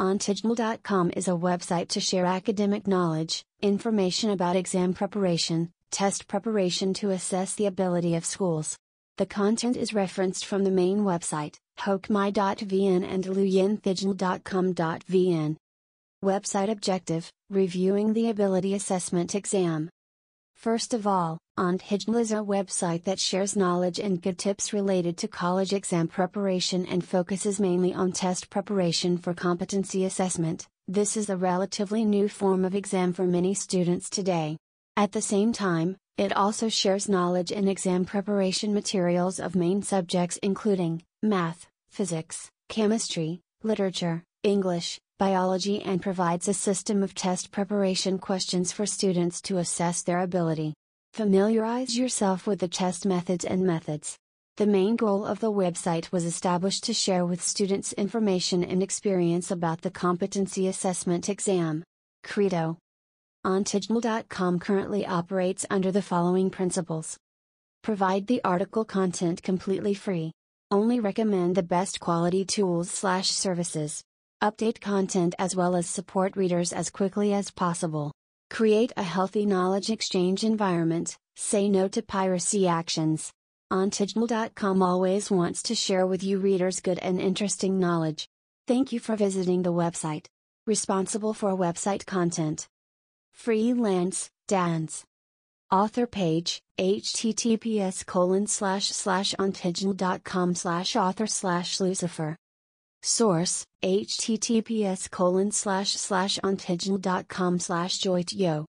Onthidgnl.com is a website to share academic knowledge, information about exam preparation, test preparation to assess the ability of schools. The content is referenced from the main website, Hocmai.vn and Luyenthidgnl.com.vn. Website objective Reviewing the Ability Assessment Exam. First of all, Onthidgnl is a website that shares knowledge and good tips related to college exam preparation and focuses mainly on test preparation for competency assessment. This is a relatively new form of exam for many students today. At the same time, it also shares knowledge and exam preparation materials of main subjects including math, physics, chemistry, literature, English, biology, and provides a system of test preparation questions for students to assess their ability. Familiarize yourself with the test methods and methods. The main goal of the website was established to share with students information and experience about the competency assessment exam. Credo Onthidgnl.com currently operates under the following principles Provide the article content completely free. Only recommend the best quality tools slash services. Update content as well as support readers as quickly as possible. Create a healthy knowledge exchange environment, say no to piracy actions. Onthidgnl.com always wants to share with you readers good and interesting knowledge. Thank you for visiting the website. Responsible for website content. Freelance, Dance. Author page, https colon slash slash onthidgnl.com slash author slash Lucifer. Source, https colon slash slash onthidgnl.com slash joytyo.